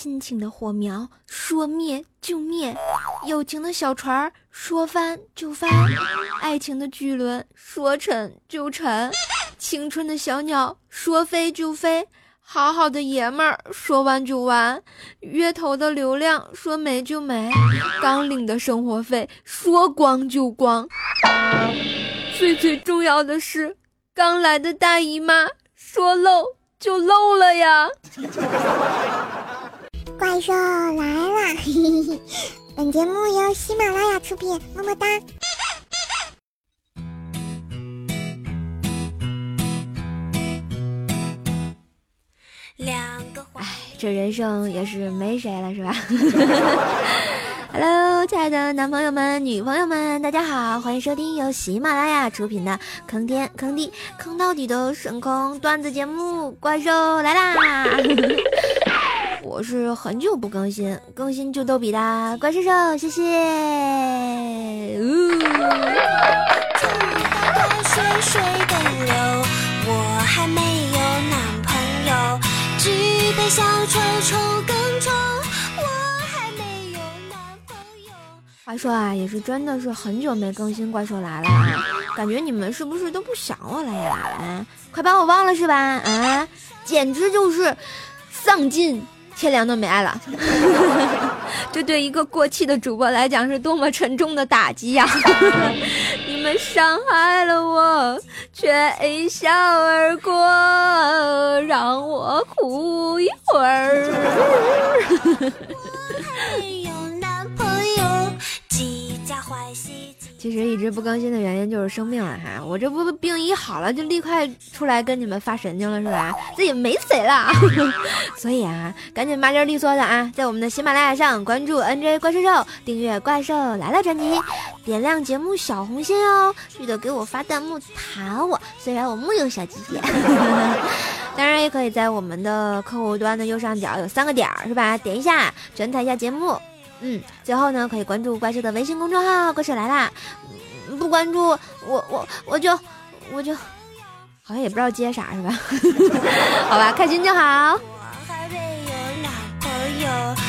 亲情的火苗说灭就灭，友情的小船说翻就翻，爱情的巨轮说沉就沉，青春的小鸟说飞就飞，好好的爷们儿说完就完，月头的流量说没就没，刚领的生活费说光就光，最最重要的是，刚来的大姨妈说漏就漏了呀。怪兽来了！本节目由喜马拉雅出品，么么哒。两个哎，这人生也是没谁了，是吧？Hello，亲爱的男朋友们、女朋友们，大家好，欢迎收听由喜马拉雅出品的《坑天坑地坑到底》的深坑段子节目《怪兽来啦》。我是很久不更新，更新就逗比的怪兽兽，谢谢。话说啊，也是真的是很久没更新怪兽来了啊，感觉你们是不是都不想我了呀？啊，快把我忘了是吧？啊，简直就是丧尽。天凉都没爱了，这对一个过气的主播来讲是多么沉重的打击呀！你们伤害了我，却一笑而过，让我哭一会儿。其实一直不更新的原因就是生病了哈，我这不病一好了就立刻出来跟你们发神经了是吧？自己没谁了，所以啊，赶紧麻溜利索的啊，在我们的喜马拉雅上关注 NJ 怪兽兽，订阅怪兽来了专辑，点亮节目小红心哦，记得给我发弹幕弹我，虽然我木有小鸡鸡，当然也可以在我们的客户端的右上角有三个点儿是吧？点一下转载一下节目。嗯，最后呢，可以关注怪兽的微信公众号“怪兽来啦”。不关注我，我我就我就好像也不知道接啥是吧？好吧，开心就好。大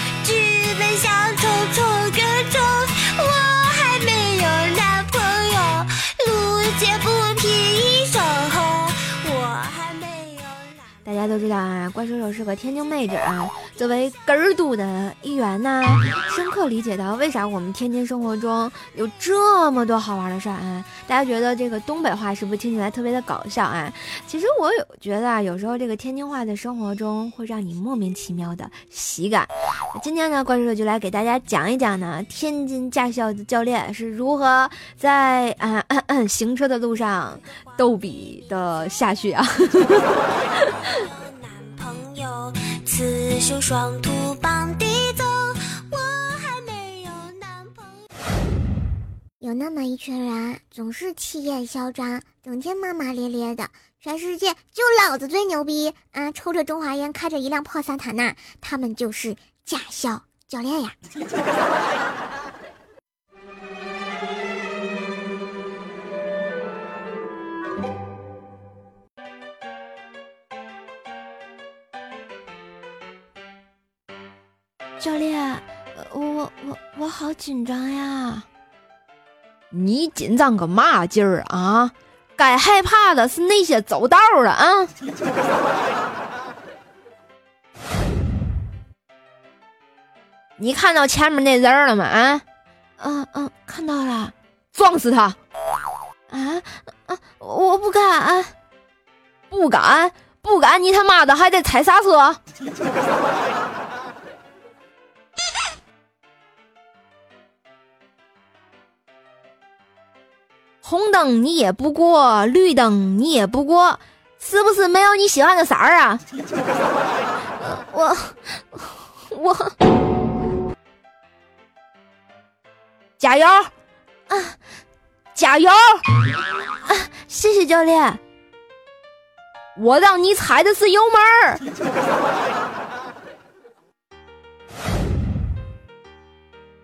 大家都知道啊，怪兽兽是个天津妹子啊。作为根儿都的一员呢，深刻理解到为啥我们天津生活中有这么多好玩的事儿啊。大家觉得这个东北话是不是听起来特别的搞笑啊？其实我有觉得啊，有时候这个天津话在生活中会让你莫名其妙的喜感。今天呢，怪兽兽就来给大家讲一讲呢，天津驾校的教练是如何在啊 行车的路上逗比的下去啊。雌雄双兔傍地走，我还没有男朋友。有那么一群人，总是气焰嚣张，整天骂骂咧咧的，全世界就老子最牛逼啊！抽着中华烟，开着一辆破桑塔纳，他们就是驾校教练呀。教练，我我我好紧张呀！你紧张个嘛劲儿啊？该害怕的是那些走道的啊！你看到前面那人了吗？啊？嗯嗯，看到了，撞死他！啊啊！我不敢，不敢，不敢！你他妈的还得踩刹车！红灯你也不过，绿灯你也不过，是不是没有你喜欢的色儿啊？我我加油啊！加油啊！谢谢教练。我让你踩的是油门儿。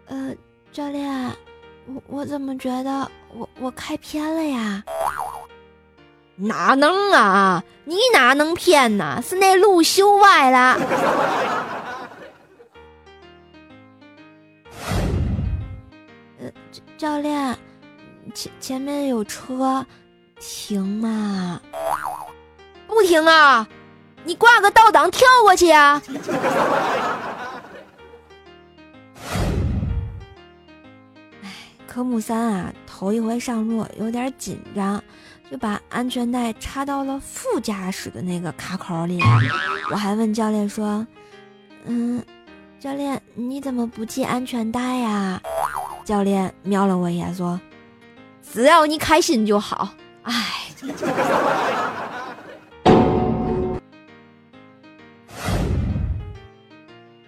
呃，教练。我我怎么觉得我我开偏了呀？哪能啊！你哪能骗呢？是那路修歪了。呃，教练，前前面有车，停吗？不停啊！你挂个倒档跳过去啊！科目三啊，头一回上路有点紧张，就把安全带插到了副驾驶的那个卡口里。我还问教练说：“嗯，教练你怎么不系安全带呀？”教练瞄了我一眼说：“只要你开心就好。”哎。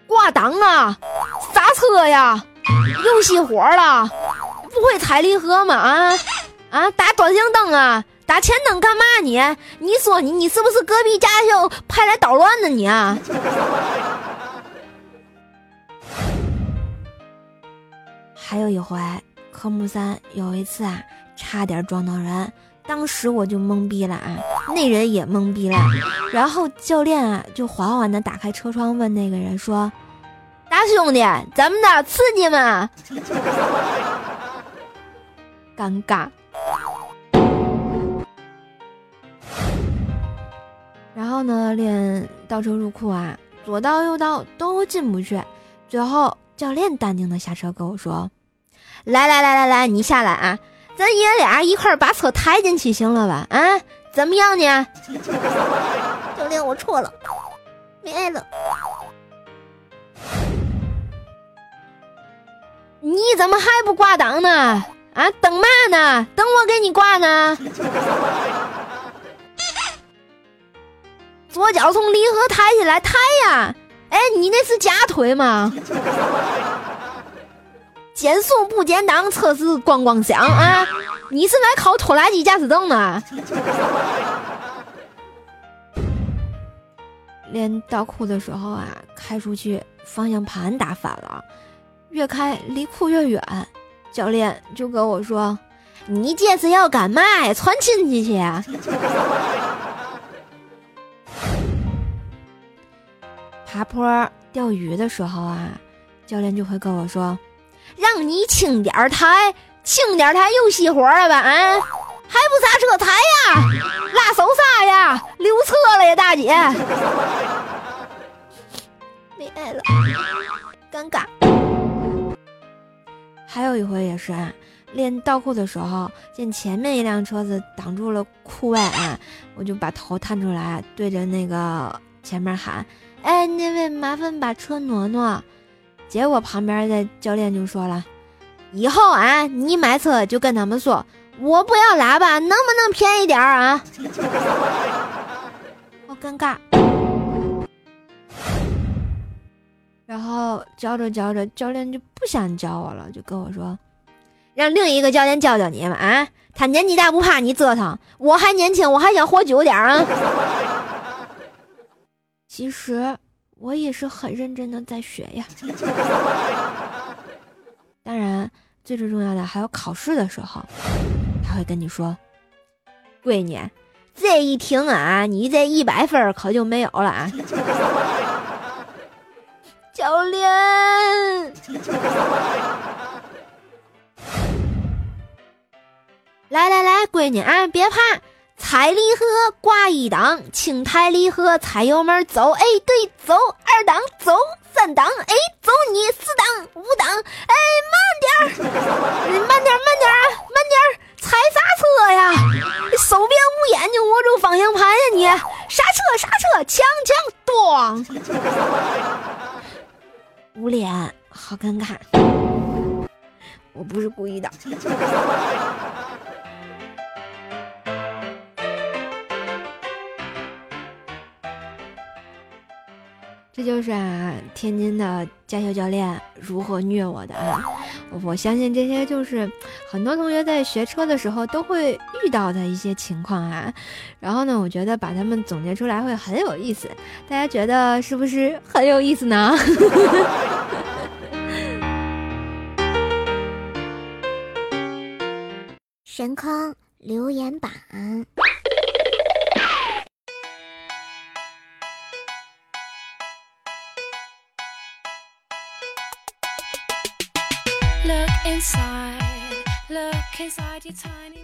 挂档啊，刹车呀，又熄火了，不会踩离合吗？啊啊，打转向灯啊，打前灯干嘛你？你说你你是不是隔壁驾校派来捣乱的你啊？还有一回，科目三有一次啊，差点撞到人，当时我就懵逼了啊，那人也懵逼了，然后教练啊就缓缓的打开车窗问那个人说。大兄弟，咱们的？刺激吗？尴尬。然后呢，练倒车入库啊，左倒右倒都进不去。最后教练淡定的下车跟我说：“来来来来来，你下来啊，咱爷俩一块把车抬进去，行了吧？啊，怎么样呢？”教练，我错了，没爱了。你怎么还不挂档呢？啊，等嘛呢？等我给你挂呢。左脚从离合抬起来，抬呀！哎，你那是假腿吗？减速不减档，测试咣咣响啊！你是来考拖拉机驾驶证的？练倒库的时候啊，开出去方向盘打反了。越开离库越远，教练就跟我说：“你这是要干嘛呀？串亲戚去啊？” 爬坡钓鱼的时候啊，教练就会跟我说：“让你轻点抬，轻点抬又熄火了吧？啊，还不刹车抬呀？拉手刹呀？溜车了呀，大姐！没爱了，尴尬。”还有一回也是啊，练倒库的时候，见前面一辆车子挡住了库位啊，我就把头探出来，对着那个前面喊：“哎，那位麻烦把车挪挪。”结果旁边的教练就说了：“以后啊，你买车就跟他们说，我不要喇叭，能不能便宜点啊？”好尴尬。然后教着教着，教练就不想教我了，就跟我说：“让另一个教练教教你嘛啊！他年纪大不怕你折腾，我还年轻，我还想活久点啊！” 其实我也是很认真的在学呀。当然，最最重要的还有考试的时候，他会跟你说：“闺女，这一听啊，你这一百分可就没有了啊！”教练，来来来，闺女啊，别怕，踩离合挂一档，轻抬离合踩油门走，哎对，走二档走三档，哎走你四档五档，哎慢点儿，慢点儿慢点儿慢点儿，踩刹车呀，手别捂眼睛，握住方向盘呀你，刹车刹车，强强咣。捂脸，好尴尬。我不是故意的。这就是啊，天津的驾校教练如何虐我的啊！我相信这些就是很多同学在学车的时候都会遇到的一些情况啊。然后呢，我觉得把他们总结出来会很有意思，大家觉得是不是很有意思呢？神坑留言板。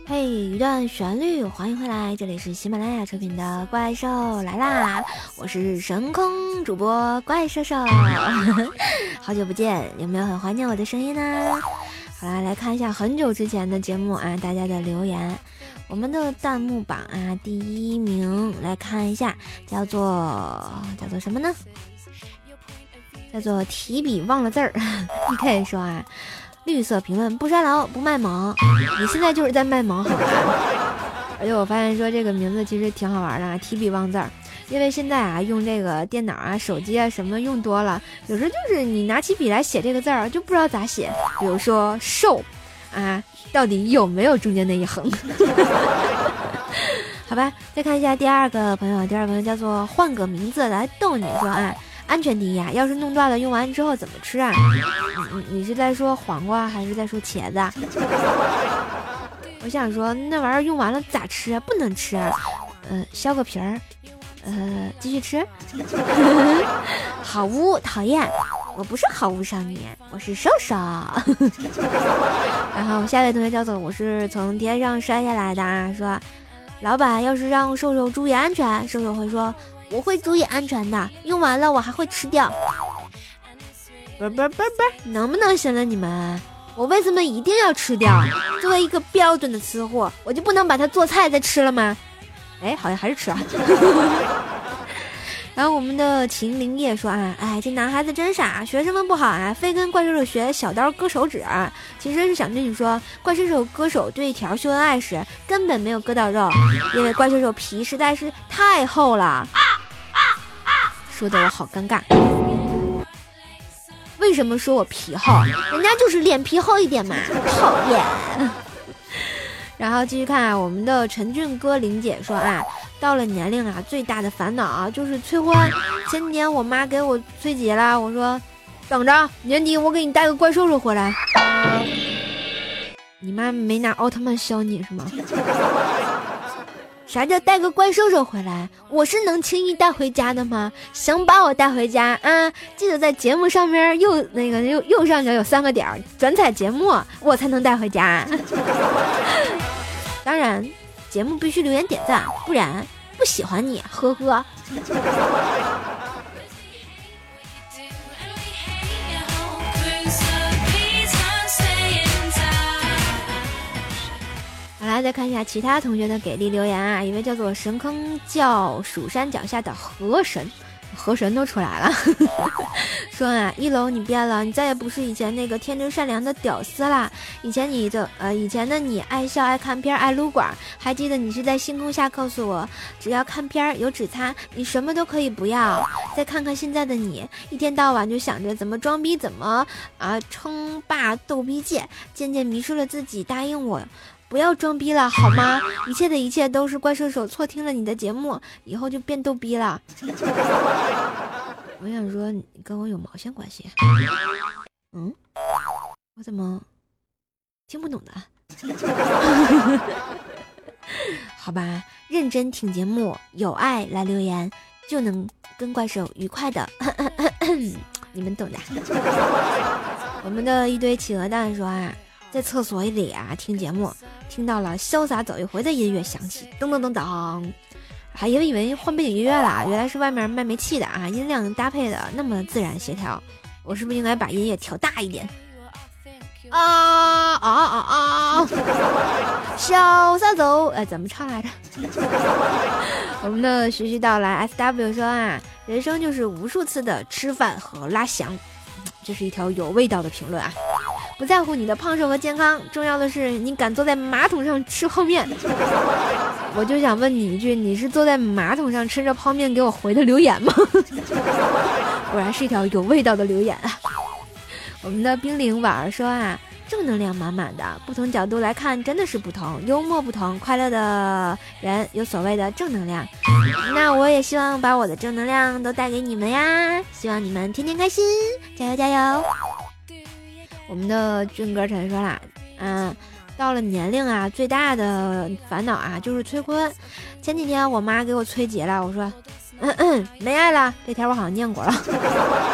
嘿，一段旋律，欢迎回来，这里是喜马拉雅出品的《怪兽来啦》，我是神空主播怪兽兽，好久不见，有没有很怀念我的声音呢？好啦，来看一下很久之前的节目啊，大家的留言，我们的弹幕榜啊，第一名来看一下，叫做叫做什么呢？叫做提笔忘了字儿，你可以说啊。绿色评论不衰老不卖萌，你现在就是在卖萌，好吧？而且我发现说这个名字其实挺好玩的，提笔忘字儿。因为现在啊，用这个电脑啊、手机啊什么用多了，有时候就是你拿起笔来写这个字儿，就不知道咋写。比如说瘦，啊，到底有没有中间那一横？好吧，再看一下第二个朋友，第二个朋友叫做换个名字来逗你说啊。安全第一啊！要是弄断了，用完之后怎么吃啊？你你你是在说黄瓜还是在说茄子？我想说那玩意儿用完了咋吃啊？不能吃，呃，削个皮儿，呃，继续吃。好污，讨厌！我不是好污少女，我是瘦瘦。然后下一位同学叫做我是从天上摔下来的啊，说老板要是让瘦瘦注意安全，瘦瘦会说。我会注意安全的，用完了我还会吃掉。不不不不，能不能行了你们？我为什么一定要吃掉？作为一个标准的吃货，我就不能把它做菜再吃了吗？哎，好像还是吃啊。然后我们的秦灵叶说啊，哎，这男孩子真傻，学什么不好啊，非跟怪兽手学小刀割手指。其实是想对你说，怪兽手割手对条秀恩爱时根本没有割到肉，因为怪兽手皮实在是太厚了。说的我好尴尬，为什么说我皮厚？人家就是脸皮厚一点嘛，讨厌。然后继续看，我们的陈俊哥林姐说啊，到了年龄啊，最大的烦恼啊就是催婚。前几天我妈给我催急了，我说等着年底我给你带个怪兽兽回来。你妈没拿奥特曼削你是吗？啥叫带个怪兽兽回来？我是能轻易带回家的吗？想把我带回家啊？记得在节目上面右那个右右上角有三个点儿，转载节目，我才能带回家。当然，节目必须留言点赞，不然不喜欢你，呵呵。来，再看一下其他同学的给力留言啊！一位叫做神坑叫蜀山脚下的河神，河神都出来了，说啊，一楼你变了，你再也不是以前那个天真善良的屌丝啦。以前你的呃，以前的你爱笑爱看片爱撸管，还记得你是在星空下告诉我，只要看片有纸擦，你什么都可以不要。再看看现在的你，一天到晚就想着怎么装逼，怎么啊称霸逗逼界，渐渐迷失了自己。答应我。不要装逼了好吗？一切的一切都是怪兽手错听了你的节目，以后就变逗逼了。我想说，你跟我有毛线关系？嗯，我怎么听不懂的？好吧，认真听节目，有爱来留言，就能跟怪兽愉快的。你们懂的。我们的一堆企鹅蛋说啊。在厕所里啊，听节目，听到了《潇洒走一回》的音乐响起，噔噔噔噔，还以为以为换背景音乐了，原来是外面卖煤气的啊，音量搭配的那么自然协调，我是不是应该把音乐调大一点？啊啊啊啊！潇洒走，哎，怎么唱来着？我们的徐徐到来，S W 说啊，人生就是无数次的吃饭和拉翔，这是一条有味道的评论啊。不在乎你的胖瘦和健康，重要的是你敢坐在马桶上吃泡面。我就想问你一句，你是坐在马桶上吃着泡面给我回的留言吗？果然是一条有味道的留言啊！我们的冰凌婉儿说啊，正能量满满的，不同角度来看真的是不同，幽默不同，快乐的人有所谓的正能量。那我也希望把我的正能量都带给你们呀，希望你们天天开心，加油加油！我们的俊哥陈说啦，嗯，到了年龄啊，最大的烦恼啊就是催婚。前几天我妈给我催急了，我说嗯嗯，没爱了。这条我好像念过了。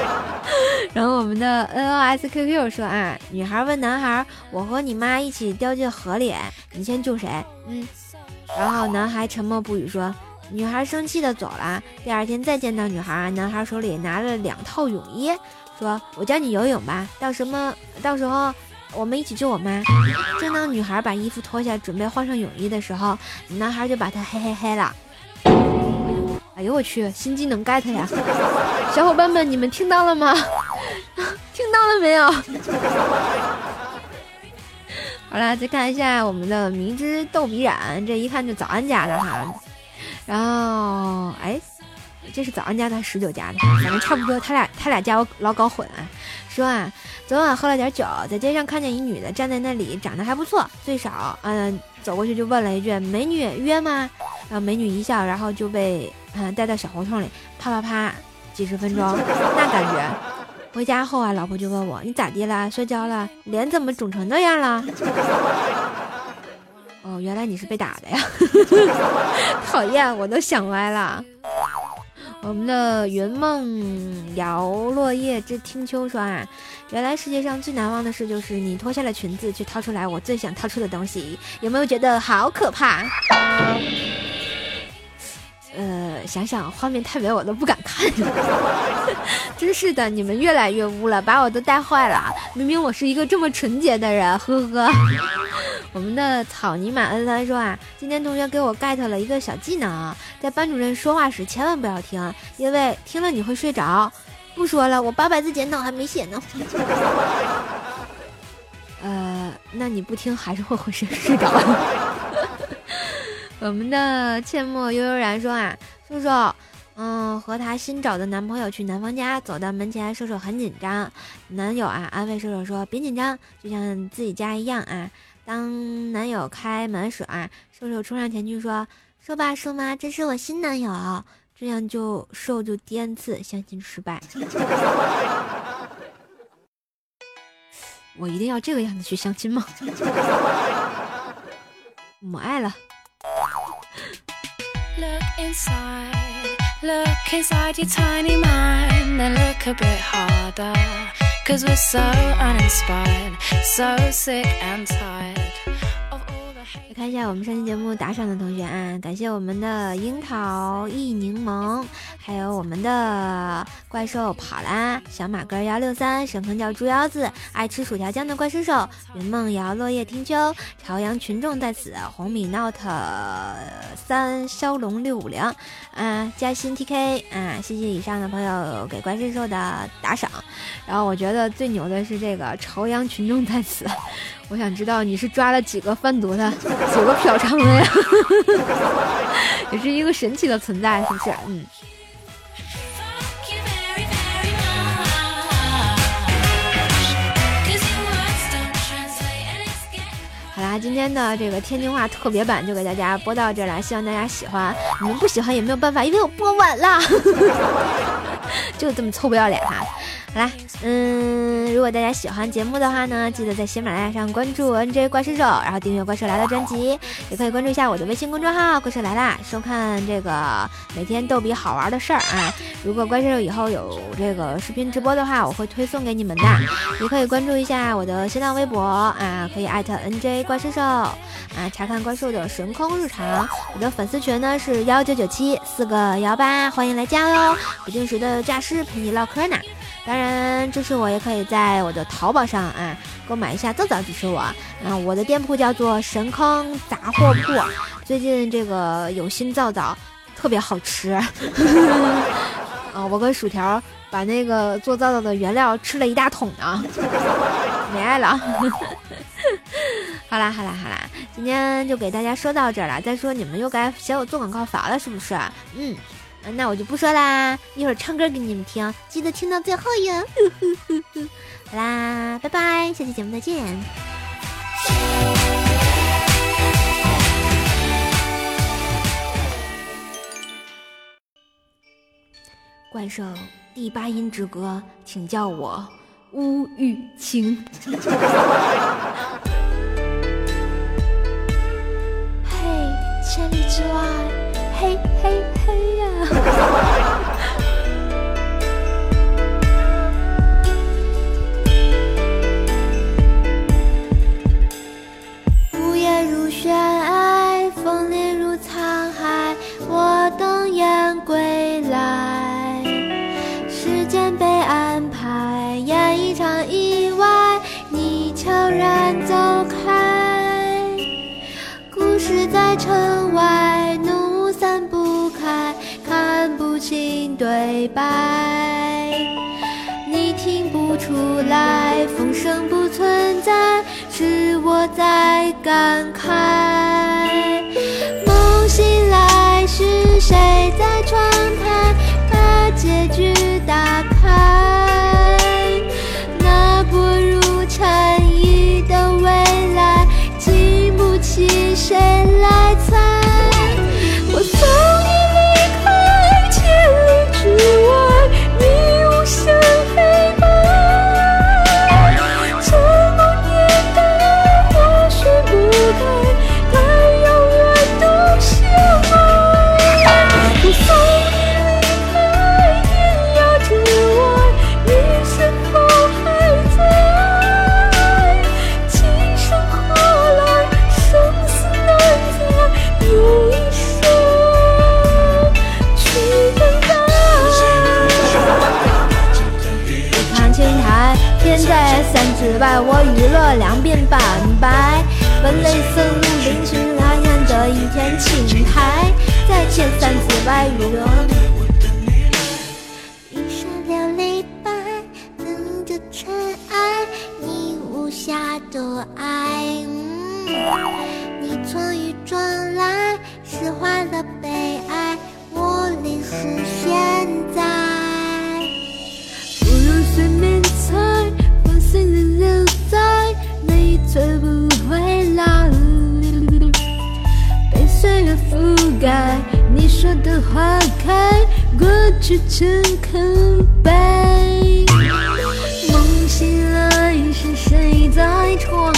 然后我们的 N O S Q Q 说啊，女孩问男孩：“我和你妈一起掉进河里，你先救谁？”嗯。然后男孩沉默不语说。女孩生气的走了。第二天再见到女孩，男孩手里拿了两套泳衣，说：“我教你游泳吧，到什么到时候我们一起救我妈。”正当女孩把衣服脱下准备换上泳衣的时候，男孩就把她嘿嘿嘿了。哎呦我去，心机能 get 呀！小伙伴们，你们听到了吗？听到了没有？好了，再看一下我们的迷之逗比染，这一看就早安家的哈。然后，哎，这是早安家的十九家的，反正差不多。他俩他俩家我老搞混啊。说啊，昨晚喝了点酒，在街上看见一女的站在那里，长得还不错，最少，嗯，走过去就问了一句：“美女约吗？”然后美女一笑，然后就被嗯带到小胡同里，啪啪啪，几十分钟，那感觉。回家后啊，老婆就问我：“你咋的了？摔跤了？脸怎么肿成那样了？”哦，原来你是被打的呀！讨厌，我都想歪了。我们的云梦摇落叶之听秋说啊，原来世界上最难忘的事就是你脱下了裙子去掏出来我最想掏出的东西，有没有觉得好可怕？呃，想想画面太美，我都不敢看。真是的，你们越来越污了，把我都带坏了。明明我是一个这么纯洁的人，呵呵。我们的草泥马恩三说啊，今天同学给我 get 了一个小技能，在班主任说话时千万不要听，因为听了你会睡着。不说了，我八百字检讨还没写呢。呃，那你不听还是会浑身睡着。我们的阡陌悠悠然说啊，叔叔，嗯，和她新找的男朋友去男方家，走到门前，射手很紧张。男友啊，安慰射手说，别紧张，就像自己家一样啊。当男友开门时啊，射手冲上前去说，瘦吧，瘦妈，这是我新男友。这样就瘦就第 n 次相亲失败。我一定要这个样子去相亲吗？母爱了。Cause we're so uninspired, so sick and tired. 看一下我们上期节目打赏的同学啊，感谢我们的樱桃一柠檬，还有我们的怪兽跑啦，小马哥幺六三，神坑叫猪腰子，爱吃薯条酱的怪兽兽，云梦瑶落叶听秋，朝阳群众在此，红米 note 三，骁龙六五零，啊，嘉欣 TK 啊，谢谢以上的朋友给怪兽兽的打赏，然后我觉得最牛的是这个朝阳群众在此。我想知道你是抓了几个贩毒的，几个嫖娼的呀？也是一个神奇的存在，是不是？嗯。好啦，今天的这个天津话特别版就给大家播到这儿了，希望大家喜欢。你们不喜欢也没有办法，因为我播晚了，就这么臭不要脸哈。好啦，嗯，如果大家喜欢节目的话呢，记得在喜马拉雅上关注 NJ 怪兽手，然后订阅怪兽来了专辑，也可以关注一下我的微信公众号怪兽来啦，收看这个每天逗比好玩的事儿啊。如果怪兽手以后有这个视频直播的话，我会推送给你们的。也可以关注一下我的新浪微博啊，可以艾特 NJ 怪兽兽啊，查看怪兽的神坑日常。我的粉丝群呢是幺九九七四个幺八，欢迎来加哟。不定时的诈尸陪你唠嗑呢。当然，支持我也可以在我的淘宝上啊购买一下，皂皂支持我。嗯，我的店铺叫做神坑杂货铺，最近这个有新皂皂，特别好吃。啊，我跟薯条把那个做皂皂的原料吃了一大桶呢，没爱了。好啦好啦好啦，今天就给大家说到这儿了。再说你们又该嫌我做广告烦了是不是？嗯。那我就不说啦，一会儿唱歌给你们听，记得听到最后哟。好啦，拜拜，下期节目再见。怪兽第八音之歌，请叫我乌玉清。展开分类森林，是那样的一片青苔，在千山之外？的花开过去成空白。梦醒来是谁在窗